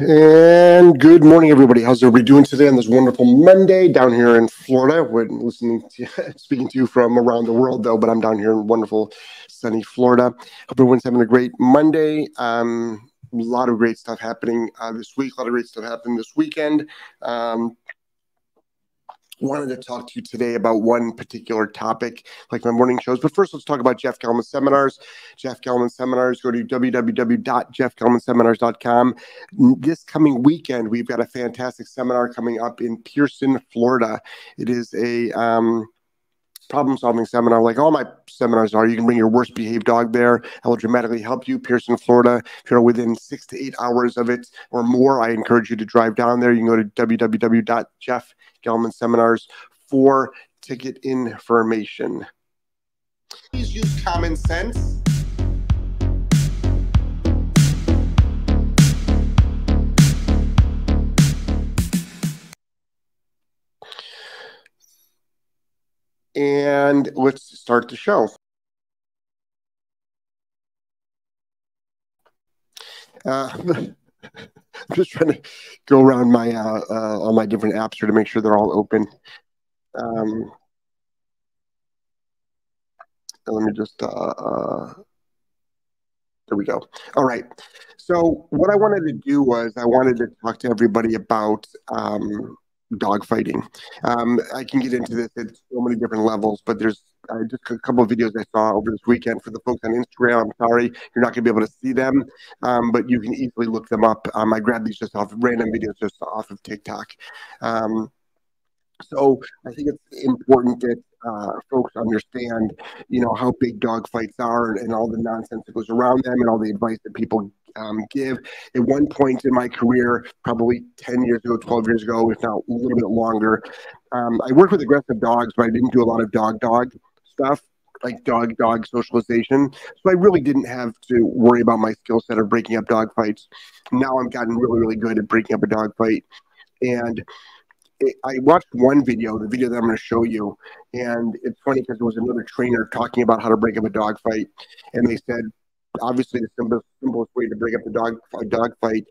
And good morning, everybody. How's everybody doing today on this wonderful Monday down here in Florida? We're listening to, speaking to you from around the world, though, but I'm down here in wonderful, sunny Florida. Hope everyone's having a great Monday. Um, a lot of great stuff happening uh, this week. A lot of great stuff happening this weekend. Um, wanted to talk to you today about one particular topic, like my morning shows. But first, let's talk about Jeff Gellman Seminars. Jeff Gellman Seminars, go to www.jeffgellmanseminars.com. This coming weekend, we've got a fantastic seminar coming up in Pearson, Florida. It is a um, problem solving seminar like all my seminars are. You can bring your worst behaved dog there. I will dramatically help you. Pearson, Florida. If you're within six to eight hours of it or more, I encourage you to drive down there. You can go to www.jeff.com Gellman seminars for ticket information. Please use common sense. And let's start the show. Uh, I'm just trying to go around my uh, uh, all my different apps here to make sure they're all open. Um, let me just uh, uh, there we go. All right. So what I wanted to do was I wanted to talk to everybody about um, dogfighting. Um, I can get into this at so many different levels, but there's uh, just a couple of videos I saw over this weekend for the folks on Instagram. I'm sorry you're not going to be able to see them, um, but you can easily look them up. Um, I grabbed these just off random videos just off of TikTok. Um, so I think it's important that uh, folks understand, you know, how big dog fights are and, and all the nonsense that goes around them and all the advice that people um, give. At one point in my career, probably 10 years ago, 12 years ago, if not a little bit longer, um, I worked with aggressive dogs, but I didn't do a lot of dog dog stuff like dog dog socialization. So I really didn't have to worry about my skill set of breaking up dog fights. Now I've gotten really, really good at breaking up a dog fight. And it, I watched one video, the video that I'm going to show you, and it's funny because there was another trainer talking about how to break up a dog fight, and they said obviously the simplest, simplest way to break up the dog a dog fight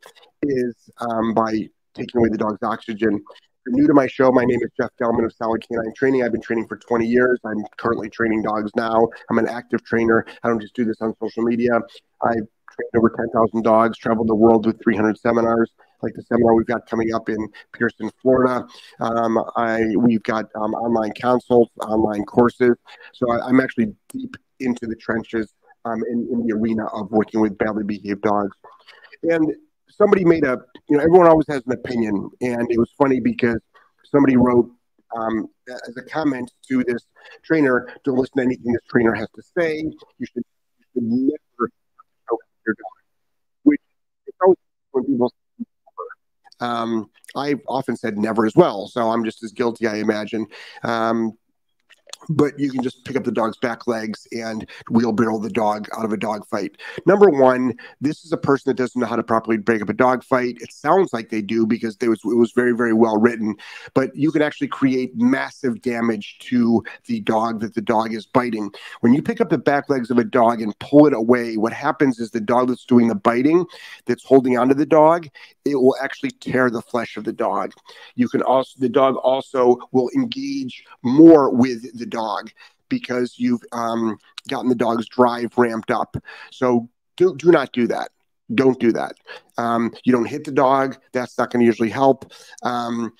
is um, by taking away the dog's oxygen. If you're new to my show, my name is Jeff Gellman of Solid Canine Training. I've been training for 20 years. I'm currently training dogs now. I'm an active trainer. I don't just do this on social media. I've trained over 10,000 dogs, traveled the world with 300 seminars like the seminar we've got coming up in Pearson, Florida. Um, I we've got um, online consults, online courses. So I, am actually deep into the trenches um, in, in the arena of working with badly behaved dogs. And somebody made a, you know, everyone always has an opinion. And it was funny because somebody wrote um, as a comment to this trainer, don't listen to anything this trainer has to say. You should, you should never your dog. Which it's always when people um, I've often said never as well, so I'm just as guilty, I imagine. Um, but you can just pick up the dog's back legs and wheelbarrow the dog out of a dog fight. Number one, this is a person that doesn't know how to properly break up a dog fight. It sounds like they do because was, it was very, very well written, but you can actually create massive damage to the dog that the dog is biting. When you pick up the back legs of a dog and pull it away, what happens is the dog that's doing the biting, that's holding onto the dog, it will actually tear the flesh of the dog. You can also, the dog also will engage more with the dog because you've um, gotten the dog's drive ramped up. So do, do not do that. Don't do that. Um, you don't hit the dog. That's not going to usually help. Um,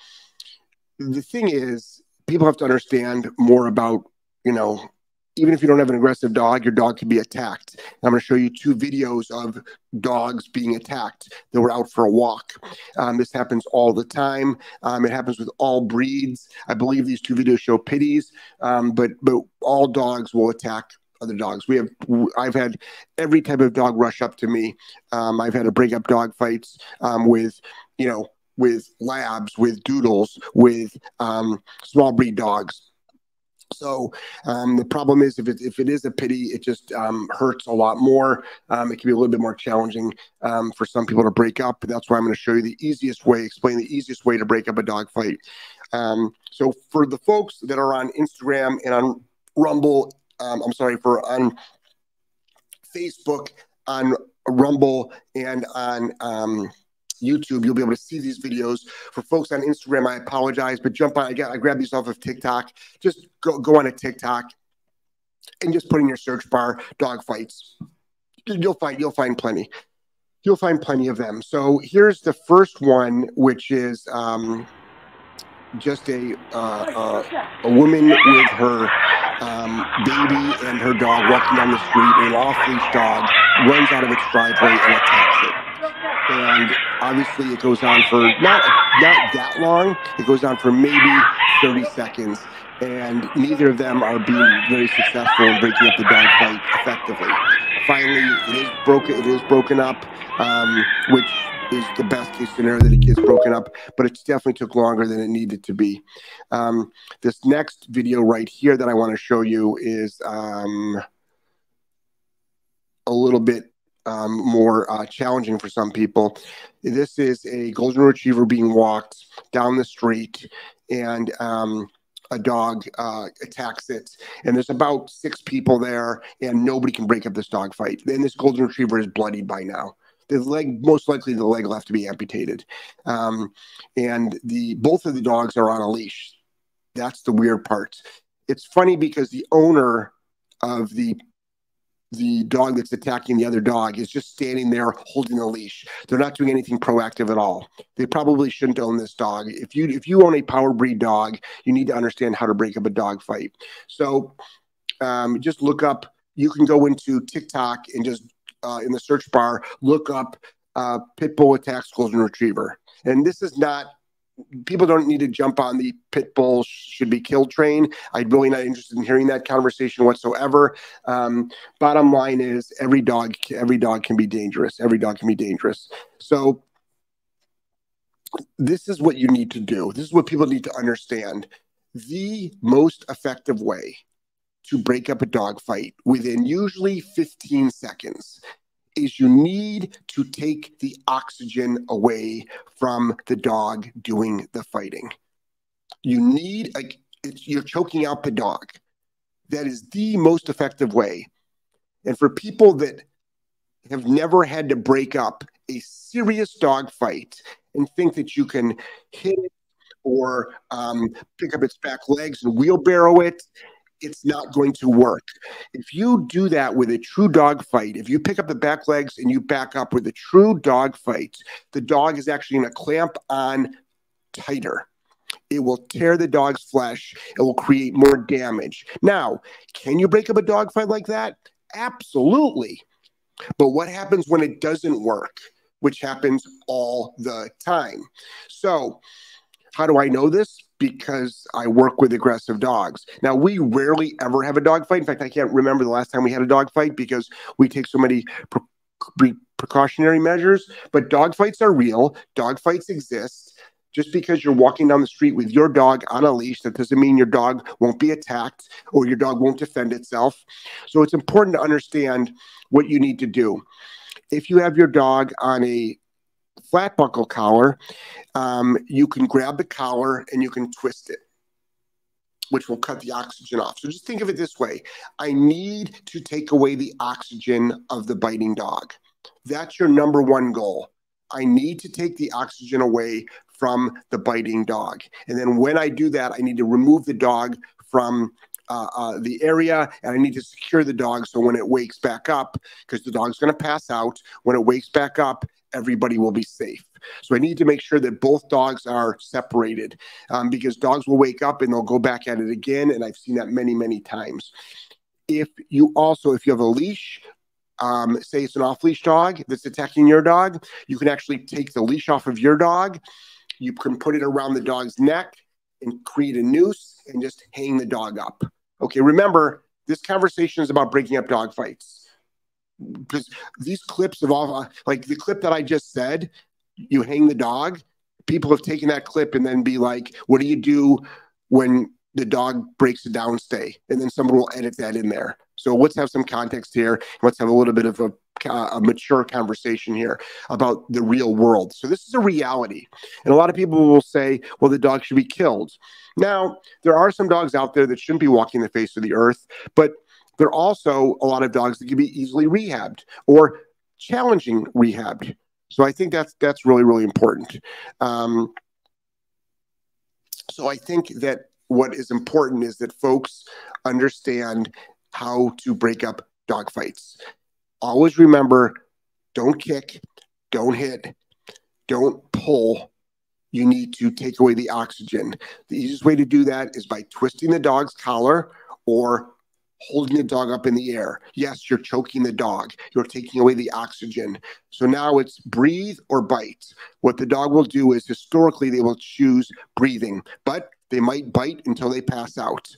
the thing is, people have to understand more about, you know, even if you don't have an aggressive dog, your dog can be attacked. I'm going to show you two videos of dogs being attacked that were out for a walk. Um, this happens all the time. Um, it happens with all breeds. I believe these two videos show pitties, um, but but all dogs will attack other dogs. We have I've had every type of dog rush up to me. Um, I've had to break up dog fights um, with you know with labs, with doodles, with um, small breed dogs so um, the problem is if it, if it is a pity, it just um, hurts a lot more. Um, it can be a little bit more challenging um, for some people to break up. That's why I'm going to show you the easiest way, explain the easiest way to break up a dog fight. Um, so for the folks that are on Instagram and on Rumble, um, I'm sorry, for on Facebook, on Rumble, and on YouTube, you'll be able to see these videos. For folks on Instagram, I apologize, but jump on. I, got, I grabbed these off of TikTok. Just go go on a TikTok and just put in your search bar dog fights. You'll find you'll find plenty. You'll find plenty of them. So here's the first one, which is um, just a uh, uh, a woman with her um, baby and her dog walking down the street. An off-leash dog runs out of its driveway and attacks it and obviously it goes on for not not that long. It goes on for maybe 30 seconds, and neither of them are being very successful in breaking up the dog fight effectively. Finally, it is broken. It is broken up, um, which is the best case scenario that it gets broken up, but it definitely took longer than it needed to be. Um, this next video right here that I want to show you is um, a little bit um, more uh, challenging for some people. This is a golden retriever being walked down the street, and um, a dog uh, attacks it. And there's about six people there, and nobody can break up this dog fight. And this golden retriever is bloodied by now. The leg, most likely, the leg will have to be amputated. Um, and the both of the dogs are on a leash. That's the weird part. It's funny because the owner of the the dog that's attacking the other dog is just standing there holding the leash. They're not doing anything proactive at all. They probably shouldn't own this dog. If you if you own a power breed dog, you need to understand how to break up a dog fight. So um, just look up. You can go into TikTok and just uh, in the search bar look up uh, pit bull attacks golden retriever. And this is not people don't need to jump on the pit bull should be killed train. I'm really not interested in hearing that conversation whatsoever. Um, bottom line is every dog, every dog can be dangerous. Every dog can be dangerous. So this is what you need to do. This is what people need to understand. The most effective way to break up a dog fight within usually 15 seconds is you need to take the oxygen away from the dog doing the fighting. You need, like, you're choking out the dog. That is the most effective way. And for people that have never had to break up a serious dog fight and think that you can hit it or um, pick up its back legs and wheelbarrow it it's not going to work. If you do that with a true dog fight, if you pick up the back legs and you back up with a true dog fight, the dog is actually going to clamp on tighter. It will tear the dog's flesh. It will create more damage. Now, can you break up a dog fight like that? Absolutely. But what happens when it doesn't work, which happens all the time? So, how do I know this? Because I work with aggressive dogs. Now, we rarely ever have a dog fight. In fact, I can't remember the last time we had a dog fight because we take so many pre- precautionary measures. But dog fights are real, dog fights exist. Just because you're walking down the street with your dog on a leash, that doesn't mean your dog won't be attacked or your dog won't defend itself. So it's important to understand what you need to do. If you have your dog on a flat buckle collar, um, you can grab the collar and you can twist it, which will cut the oxygen off. So just think of it this way I need to take away the oxygen of the biting dog. That's your number one goal. I need to take the oxygen away from the biting dog. And then when I do that, I need to remove the dog from uh, uh, the area and I need to secure the dog so when it wakes back up, because the dog's going to pass out, when it wakes back up, everybody will be safe. So I need to make sure that both dogs are separated um, because dogs will wake up and they'll go back at it again. And I've seen that many, many times. If you also, if you have a leash, um, say it's an off leash dog that's attacking your dog, you can actually take the leash off of your dog. You can put it around the dog's neck and create a noose and just hang the dog up. Okay, remember, this conversation is about breaking up dog fights because these clips of all like the clip that I just said, you hang the dog. People have taken that clip and then be like, "What do you do when the dog breaks a downstay?" And then someone will edit that in there. So let's have some context here. Let's have a little bit of a, a mature conversation here about the real world. So this is a reality, and a lot of people will say, "Well, the dog should be killed." Now, there are some dogs out there that shouldn't be walking the face of the earth, but there are also a lot of dogs that can be easily rehabbed or challenging rehabbed. So I think that's that's really really important. Um, so I think that what is important is that folks understand how to break up dog fights. Always remember, don't kick, don't hit, don't pull. You need to take away the oxygen. The easiest way to do that is by twisting the dog's collar or holding the dog up in the air. Yes, you're choking the dog. You're taking away the oxygen. So now it's breathe or bite. What the dog will do is historically they will choose breathing, but they might bite until they pass out.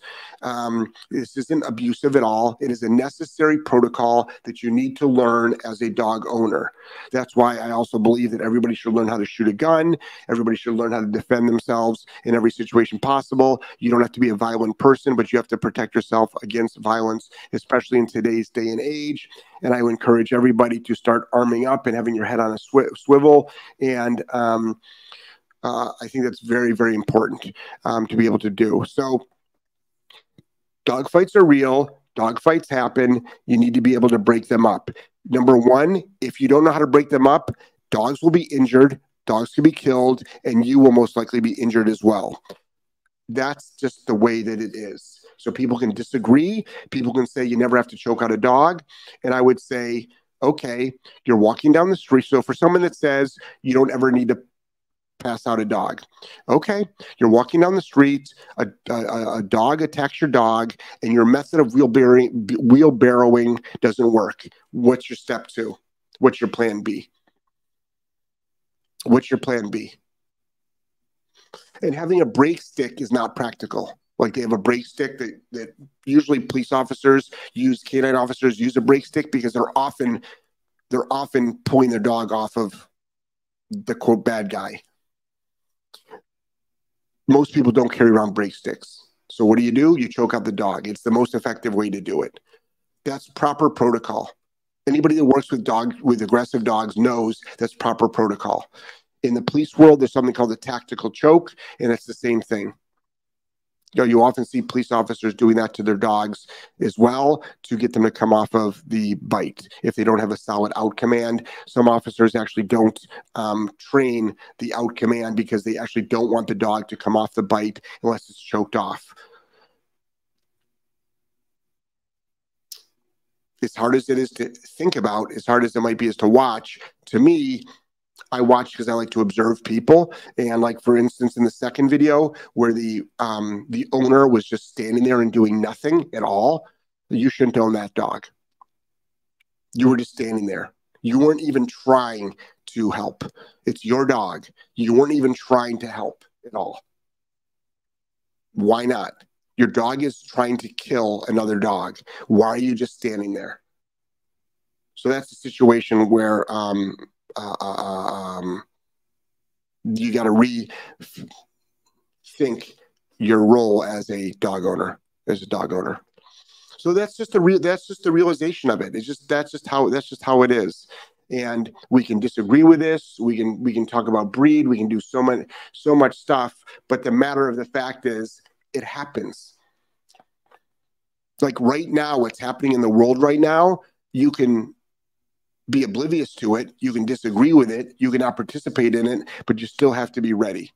Um, this isn't abusive at all. It is a necessary protocol that you need to learn as a dog owner. That's why I also believe that everybody should learn how to shoot a gun. Everybody should learn how to defend themselves in every situation possible. You don't have to be a violent person, but you have to protect yourself against violence, especially in today's day and age. And I would encourage everybody to start arming up and having your head on a sw swivel and um, uh, I think that's very, very important um, to be able to do. So, dogfights are real. Dogfights happen. You need to be able to break them up. Number one, if you don't know how to break them up, dogs will be injured, dogs can be killed, and you will most likely be injured as well. That's just the way that it is. So people can disagree. People can say you never have to choke out a dog. And I would say, okay, you're walking down the street. So for someone that says you don't ever need to pass out a dog. Okay, you're walking down the street, a, a, a dog attacks your dog, and your method of wheelbarrowing, wheelbarrowing doesn't work. What's your step two? What's your plan B? What's your plan B? And having a break stick is not practical. Like they have a break stick that, that usually police officers use, canine officers use a break stick because they're often they're often pulling their dog off of the quote bad guy most people don't carry around break sticks. So what do you do? You choke out the dog. It's the most effective way to do it. That's proper protocol. Anybody that works with dog with aggressive dogs knows that's proper protocol. In the police world, there's something called a tactical choke, and it's the same thing you know, you often see police officers doing that to their dogs as well to get them to come off of the bite if they don't have a solid out command. Some officers actually don't um, train the out command because they actually don't want the dog to come off the bite unless it's choked off. As hard as it is to think about, as hard as it might be as to watch, to me, I watch because I like to observe people. And like for instance, in the second video where the um, the owner was just standing there and doing nothing at all, you shouldn't own that dog. You were just standing there. You weren't even trying to help. It's your dog. You weren't even trying to help at all. Why not? Your dog is trying to kill another dog. Why are you just standing there? So that's a situation where um, uh, uh, uh, um, you got to rethink your role as a dog owner, as a dog owner. So that's just the real. That's just the realization of it. It's just that's just how that's just how it is. And we can disagree with this. We can we can talk about breed. We can do so much so much stuff. But the matter of the fact is, it happens. Like right now, what's happening in the world right now, you can be oblivious to it. You can disagree with it. You can not participate in it, but you still have to be ready.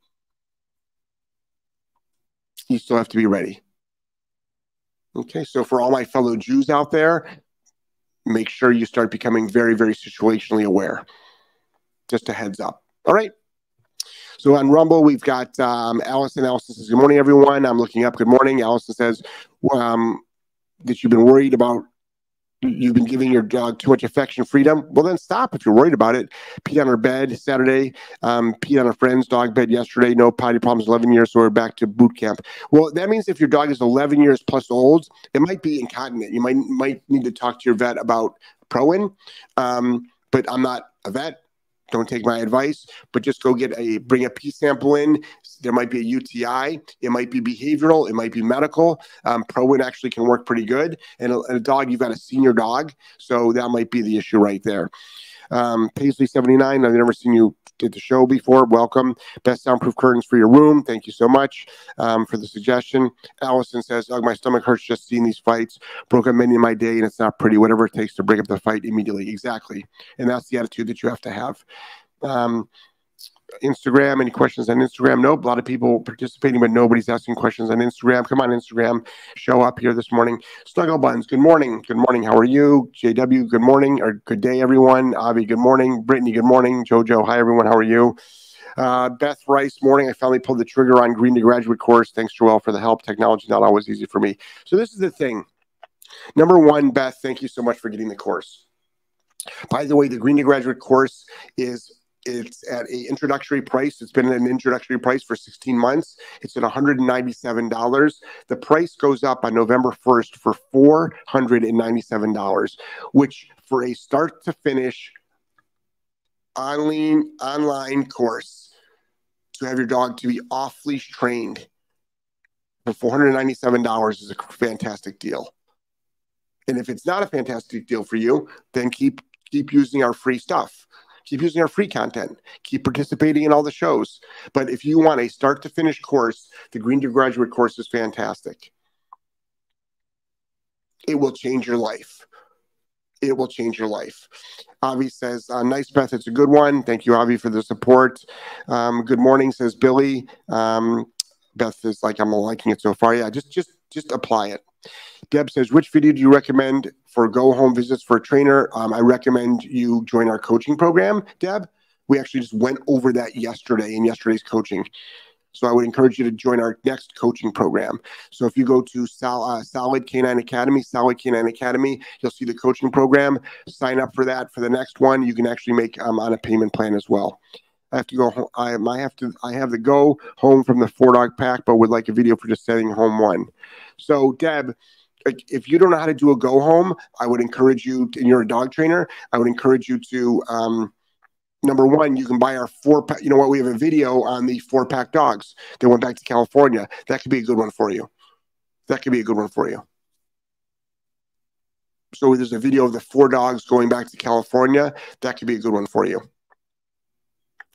You still have to be ready. Okay, so for all my fellow Jews out there, make sure you start becoming very, very situationally aware. Just a heads up. All right. So on Rumble, we've got um, Allison. Allison says, Good morning, everyone. I'm looking up. Good morning. Allison says um, that you've been worried about you've been giving your dog too much affection freedom well then stop if you're worried about it. Pee on her bed saturday um, pee on a friend's dog bed yesterday no potty problems 11 years so we're back to boot camp. Well that means if your dog is 11 years plus old it might be incontinent. You might might need to talk to your vet about Proin um, but i'm not a vet. Don't take my advice, but just go get a bring a pee sample in. There might be a UTI. It might be behavioral. It might be medical. Um, Proin actually can work pretty good. And a, and a, dog, you've got a senior dog, so that might be the issue right there. Um, Paisley seventy nine. I've never seen you did the show before. Welcome. Best soundproof curtains for your room. Thank you so much um, for the suggestion. Allison says, oh, my stomach hurts just seeing these fights. Broke up many in my day and it's not pretty. Whatever it takes to break up the fight immediately. Exactly. And that's the attitude that you have to have. Um, Instagram, any questions on Instagram? Nope. A lot of people participating, but nobody's asking questions on Instagram. Come on, Instagram. Show up here this morning. Snuggle Buns, good morning. Good morning. How are you? JW, good morning or good day, everyone. Avi, good morning. Brittany, good morning. Jojo, hi, everyone. How are you? Uh, Beth Rice, morning. I finally pulled the trigger on Green to Graduate course. Thanks, Joel, for the help. Technology not always easy for me. So this is the thing. Number one, Beth, thank you so much for getting the course. By the way, the Green to Graduate course is it's at a introductory price. It's been an introductory price for 16 months. It's at $197. The price goes up on November 1st for $497, which for a start to finish online online course to have your dog to be off leash trained for $497 is a fantastic deal. And if it's not a fantastic deal for you, then keep keep using our free stuff keep using our free content, keep participating in all the shows. But if you want a start to finish course, the Green to Graduate course is fantastic. It will change your life. It will change your life. Avi says, uh, nice, Beth. It's a good one. Thank you, Avi, for the support. Um, good morning, says Billy. Um, Beth is like, I'm liking it so far. Yeah, just just just apply it. Deb says, which video do you recommend for go home visits for a trainer? Um, I recommend you join our coaching program, Deb. We actually just went over that yesterday in yesterday's coaching. So I would encourage you to join our next coaching program. So if you go to Sal, uh, Solid Canine Academy, Solid Canine Academy, you'll see the coaching program. Sign up for that. For the next one, you can actually make um, on a payment plan as well. I have to go. Home. I, I have to. I have to go home from the four dog pack, but would like a video for just setting home one. So Deb, if you don't know how to do a go home, I would encourage you, and you're a dog trainer, I would encourage you to, um, number one, you can buy our four pack. You know what? We have a video on the four pack dogs that went back to California. That could be a good one for you. That could be a good one for you. So there's a video of the four dogs going back to California. That could be a good one for you.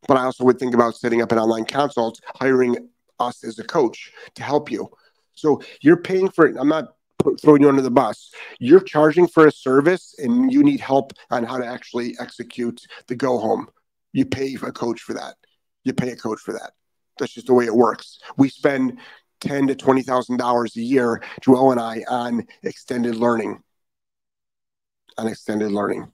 But I also would think about setting up an online consult, hiring us as a coach to help you. So you're paying for it. I'm not throwing you under the bus. You're charging for a service and you need help on how to actually execute the go home. You pay a coach for that. You pay a coach for that. That's just the way it works. We spend ten to twenty thousand dollars a year, Joel and I, on extended learning. On extended learning.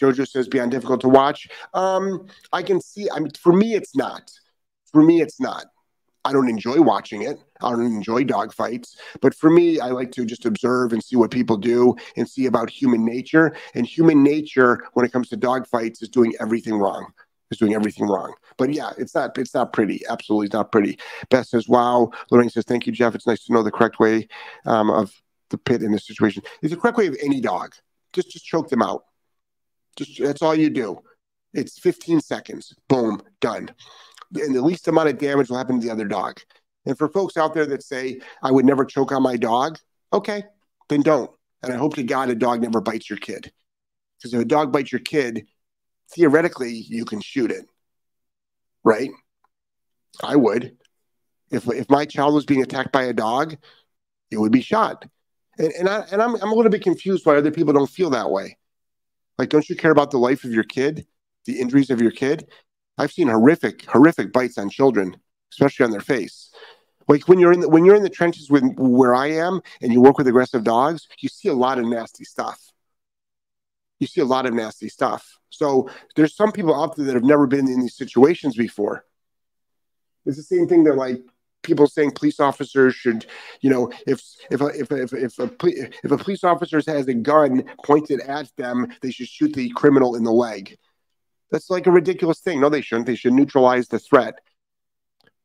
Jojo says beyond difficult to watch. Um, I can see. I mean, for me, it's not. For me, it's not. I don't enjoy watching it. I don't enjoy dog fights. But for me, I like to just observe and see what people do and see about human nature. And human nature, when it comes to dog fights, is doing everything wrong. Is doing everything wrong. But yeah, it's not it's not pretty. Absolutely not pretty. Beth says, "Wow." Lorraine says, "Thank you, Jeff. It's nice to know the correct way um, of the pit in this situation. It's the correct way of any dog. Just just choke them out. Just that's all you do. It's 15 seconds. Boom, done and the least amount of damage will happen to the other dog. And for folks out there that say, I would never choke on my dog, okay, then don't. And I hope to God a dog never bites your kid. Because if a dog bites your kid, theoretically, you can shoot it, right? I would. If, if my child was being attacked by a dog, it would be shot. And, and, I, and I'm, I'm a little bit confused why other people don't feel that way. Like, don't you care about the life of your kid, the injuries of your kid? I've seen horrific, horrific bites on children, especially on their face. Like when you're in the, when you're in the trenches with where I am, and you work with aggressive dogs, you see a lot of nasty stuff. You see a lot of nasty stuff. So there's some people out there that have never been in these situations before. It's the same thing that like people saying police officers should, you know, if if a, if a, if a, if a police officer has a gun pointed at them, they should shoot the criminal in the leg. That's like a ridiculous thing. No, they shouldn't. They should neutralize the threat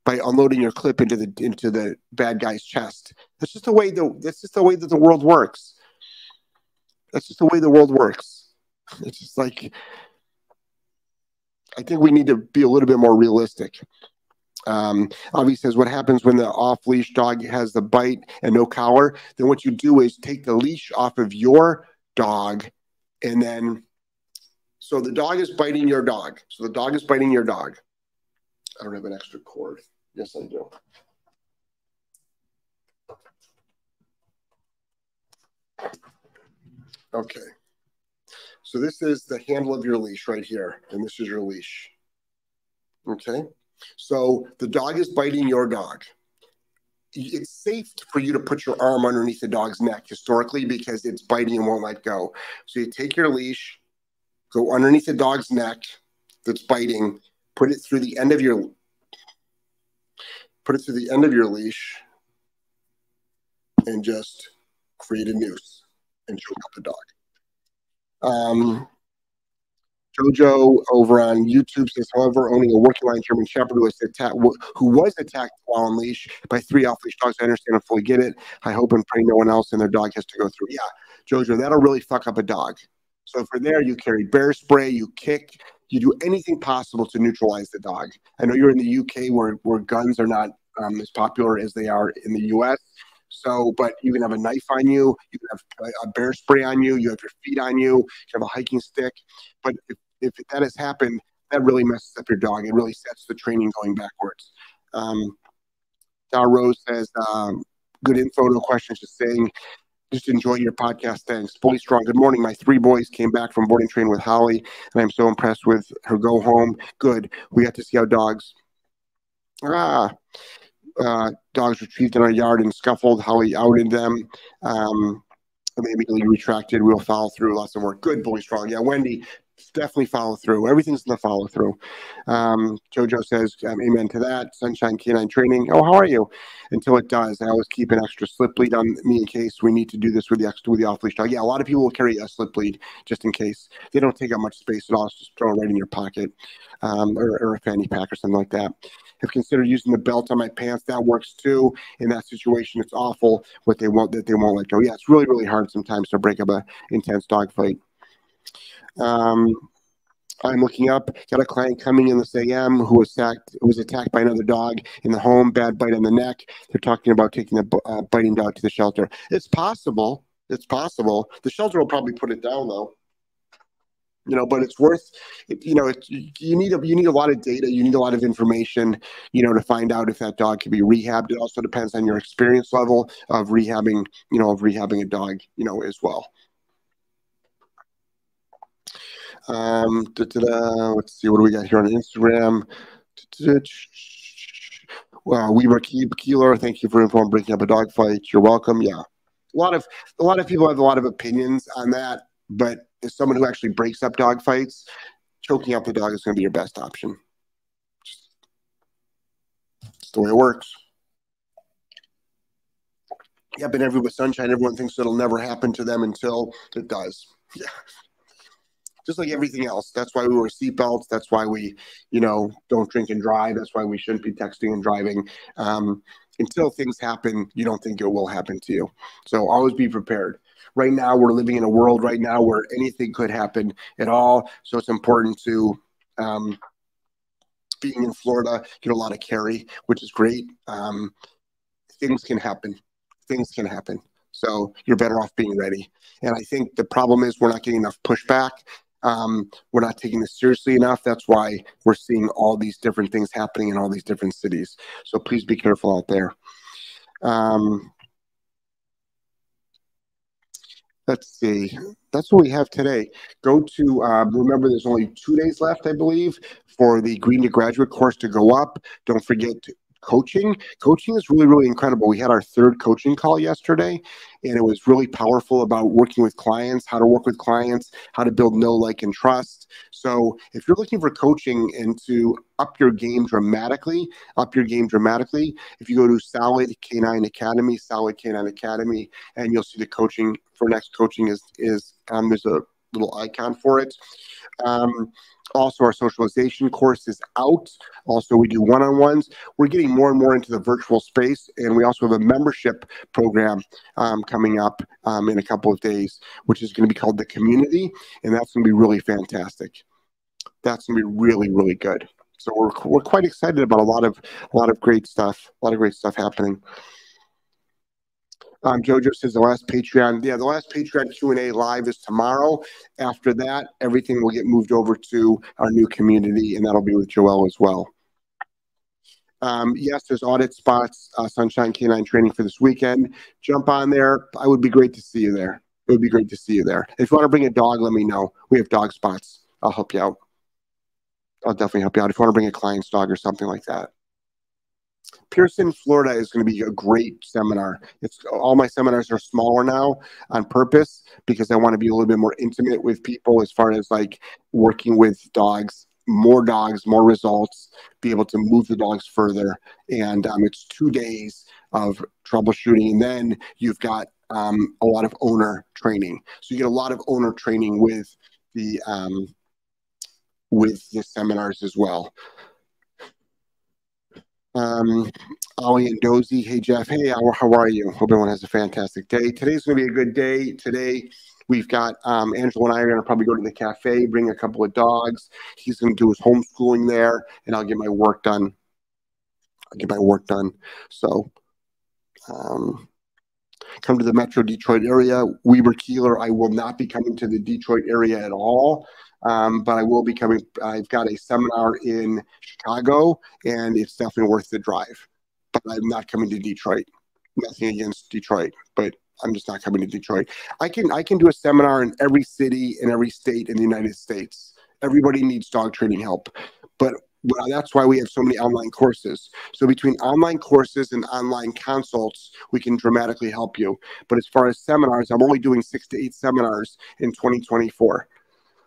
by unloading your clip into the into the bad guy's chest. That's just the way the that's just the way that the world works. That's just the way the world works. It's just like I think we need to be a little bit more realistic. Um, Avi says, what happens when the off leash dog has the bite and no collar? Then what you do is take the leash off of your dog and then so the dog is biting your dog. So the dog is biting your dog. I don't have an extra cord. Yes, I do. Okay. So this is the handle of your leash right here, and this is your leash. Okay. So the dog is biting your dog. It's safe for you to put your arm underneath the dog's neck historically because it's biting and won't let go. So you take your leash, go underneath the dog's neck that's biting, put it through the end of your put it through the end of your leash and just create a noose and choke up the dog. Um, Jojo over on YouTube says, however, owning a working line German Shepherd who was, attacked, who was attacked while on leash by three off leash dogs, I understand and fully get it. I hope and pray no one else and their dog has to go through. Yeah, Jojo, that'll really fuck up a dog. So for there, you carry bear spray, you kick, you do anything possible to neutralize the dog. I know you're in the UK where, where guns are not um, as popular as they are in the US. So, but you can have a knife on you, you can have a bear spray on you, you have your feet on you, you have a hiking stick. But if, if that has happened, that really messes up your dog. It really sets the training going backwards. Um, Dar Rose says, um, good info, no questions, just saying, just enjoy your podcast. Thanks. Fully strong. Good morning. My three boys came back from boarding train with Holly, and I'm so impressed with her go home. Good. We got to see how dogs. Ah, uh, dogs retrieved in our yard and scuffled. Holly outed them. Um, immediately retracted. We'll follow through. Lots of work. Good, boy, strong. Yeah, Wendy, definitely follow through. Everything's in the follow through. Um, Jojo says, um, Amen to that. Sunshine Canine Training. Oh, how are you? Until it does, I always keep an extra slip lead on me in case we need to do this with the extra with the off leash dog. Yeah, a lot of people will carry a slip lead just in case. They don't take up much space at all. It's just throw it right in your pocket um, or, or a fanny pack or something like that have considered using the belt on my pants. That works too. In that situation, it's awful what they won't that they won't let go. Yeah, it's really really hard sometimes to break up a intense dog fight. Um, I'm looking up. Got a client coming in this AM who was attacked was attacked by another dog in the home. Bad bite on the neck. They're talking about taking the uh, biting dog to the shelter. It's possible. It's possible. The shelter will probably put it down though you know but it's worth you know it, you need a you need a lot of data you need a lot of information you know to find out if that dog can be rehabbed it also depends on your experience level of rehabbing you know of rehabbing a dog you know as well um da, da, da, let's see what do we got here on instagram well weaver keeler thank you for informing breaking up a dog fight you're welcome yeah a lot of a lot of people have a lot of opinions on that but as someone who actually breaks up dog fights, choking out the dog is going to be your best option. It's the way it works. Yeah, but everyone with sunshine, everyone thinks it'll never happen to them until it does. Yeah. Just like everything else. That's why we wear seatbelts. That's why we, you know, don't drink and drive. That's why we shouldn't be texting and driving. Um, until things happen, you don't think it will happen to you. So always be prepared right now we're living in a world right now where anything could happen at all. So it's important to um, being in Florida, get a lot of carry, which is great. Um, things can happen. Things can happen. So you're better off being ready. And I think the problem is we're not getting enough pushback. Um, we're not taking this seriously enough. That's why we're seeing all these different things happening in all these different cities. So please be careful out there. Um, let's see. That's what we have today. Go to, uh, remember, there's only two days left, I believe, for the Green to Graduate course to go up. Don't forget coaching. Coaching is really, really incredible. We had our third coaching call yesterday, and it was really powerful about working with clients, how to work with clients, how to build know, like, and trust. So if you're looking for coaching and to up your game dramatically, up your game dramatically, if you go to Solid K9 Academy, Solid K9 Academy, and you'll see the coaching for next coaching is is um, there's a little icon for it. Um, also, our socialization course is out. Also, we do one on ones. We're getting more and more into the virtual space, and we also have a membership program um, coming up um, in a couple of days, which is going to be called The Community, and that's going to be really fantastic. That's going to be really, really good. So we're, we're quite excited about a lot of a lot of great stuff, a lot of great stuff happening. Um, Jojo says the last Patreon, yeah, the last Patreon Q and A live is tomorrow. After that, everything will get moved over to our new community, and that'll be with Joel as well. Um, yes, there's audit spots, uh, Sunshine Canine training for this weekend. Jump on there. I would be great to see you there. It would be great to see you there. If you want to bring a dog, let me know. We have dog spots. I'll help you out. I'll definitely help you out if you want to bring a client's dog or something like that. Pearson, Florida is going to be a great seminar. It's all my seminars are smaller now on purpose because I want to be a little bit more intimate with people as far as like working with dogs, more dogs, more results, be able to move the dogs further. And um, it's two days of troubleshooting. And then you've got um, a lot of owner training. So you get a lot of owner training with the um, with the seminars as well. Um, Ollie and Dozy. Hey, Jeff. Hey, how, are you? Hope everyone has a fantastic day. Today's going to be a good day. Today, we've got um, Angelo and I are going to probably go to the cafe, bring a couple of dogs. He's going to do his homeschooling there, and I'll get my work done. I'll get my work done. So, um, come to the Metro Detroit area. Weber Keeler, I will not be coming to the Detroit area at all. Um, but I will be coming. I've got a seminar in Chicago, and it's definitely worth the drive. But I'm not coming to Detroit. Nothing against Detroit, but I'm just not coming to Detroit. I can I can do a seminar in every city in every state in the United States. Everybody needs dog training help, but well, that's why we have so many online courses. So between online courses and online consults, we can dramatically help you. But as far as seminars, I'm only doing six to eight seminars in 2024.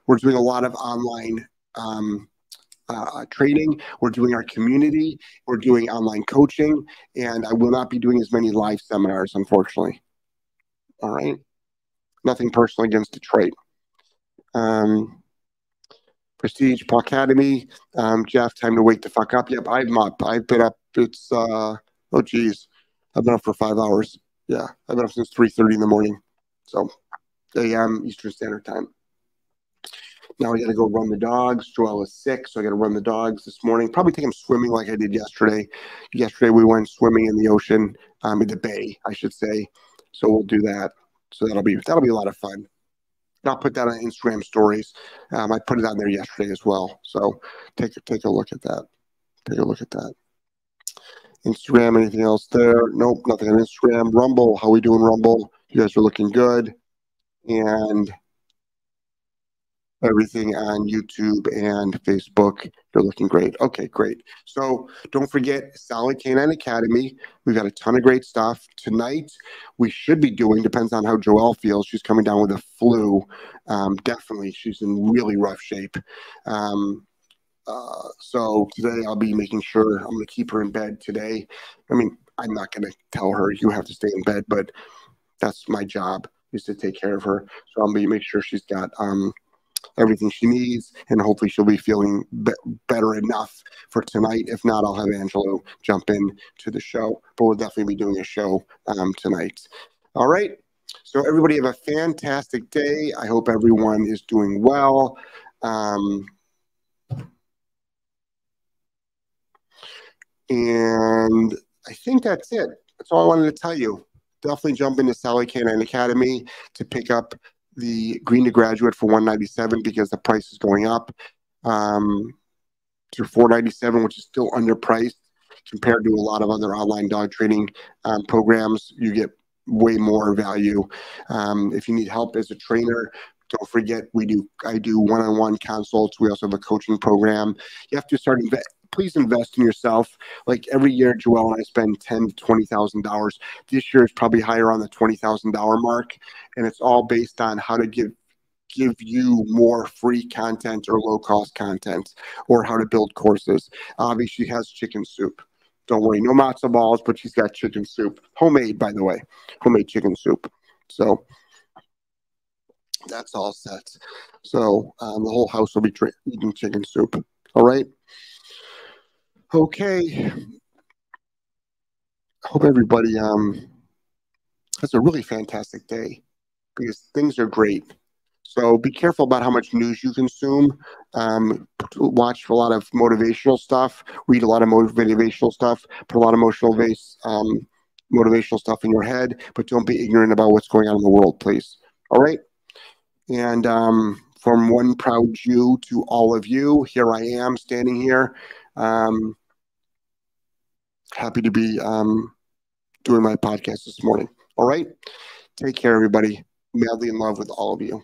We're doing a lot of online um, uh, training. We're doing our community. We're doing online coaching, and I will not be doing as many live seminars, unfortunately. All right. Nothing personal against Detroit. Um, Prestige Academy. Um, Jeff, time to wake the fuck up. Yep, I'm up. I've been up. It's uh oh geez, I've been up for five hours. Yeah, I've been up since three thirty in the morning. So a.m. Eastern Standard Time. Now I got to go run the dogs. Joel is sick, so I got to run the dogs this morning. Probably take him swimming like I did yesterday. Yesterday we went swimming in the ocean, um, in the bay, I should say. So we'll do that. So that'll be that'll be a lot of fun. I'll put that on Instagram stories. Um, I put it on there yesterday as well. So take take a look at that. Take a look at that. Instagram, anything else there? Nope, nothing on Instagram. Rumble, how we doing, Rumble? You guys are looking good. And everything on YouTube and Facebook. You're looking great. Okay, great. So don't forget Solid Canine Academy. We've got a ton of great stuff. Tonight, we should be doing, depends on how Joelle feels. She's coming down with a flu. Um, definitely, she's in really rough shape. Um, uh, so today I'll be making sure I'm going to keep her in bed today. I mean, I'm not going to tell her you have to stay in bed, but that's my job is to take care of her. So I'll be make sure she's got um, everything she needs, and hopefully she'll be feeling be- better enough for tonight. If not, I'll have Angelo jump in to the show, but we'll definitely be doing a show um, tonight. All right. So everybody have a fantastic day. I hope everyone is doing well. Um, and I think that's it. That's all I wanted to tell you. Definitely jump into Solid Canine Academy to pick up the green to graduate for 197 because the price is going up um, to 497, which is still underpriced compared to a lot of other online dog training um, programs. You get way more value. Um, if you need help as a trainer, don't forget we do. I do one-on-one consults. We also have a coaching program. You have to start please invest in yourself. Like every year, Joel and I spend ten to twenty thousand dollars. This year is probably higher on the twenty thousand dollar mark, and it's all based on how to give give you more free content or low cost content, or how to build courses. Obviously, she has chicken soup. Don't worry, no matzo balls, but she's got chicken soup, homemade, by the way, homemade chicken soup. So that's all set. So um, the whole house will be eating chicken soup. All right. Okay. Hope everybody um, has a really fantastic day because things are great. So be careful about how much news you consume. Um, watch a lot of motivational stuff. Read a lot of motivational stuff. Put a lot of emotional um, motivational stuff in your head, but don't be ignorant about what's going on in the world, please. All right. And um, from one proud Jew to all of you, here I am standing here um, happy to be um, doing my podcast this morning. All right. Take care, everybody. Madly in love with all of you.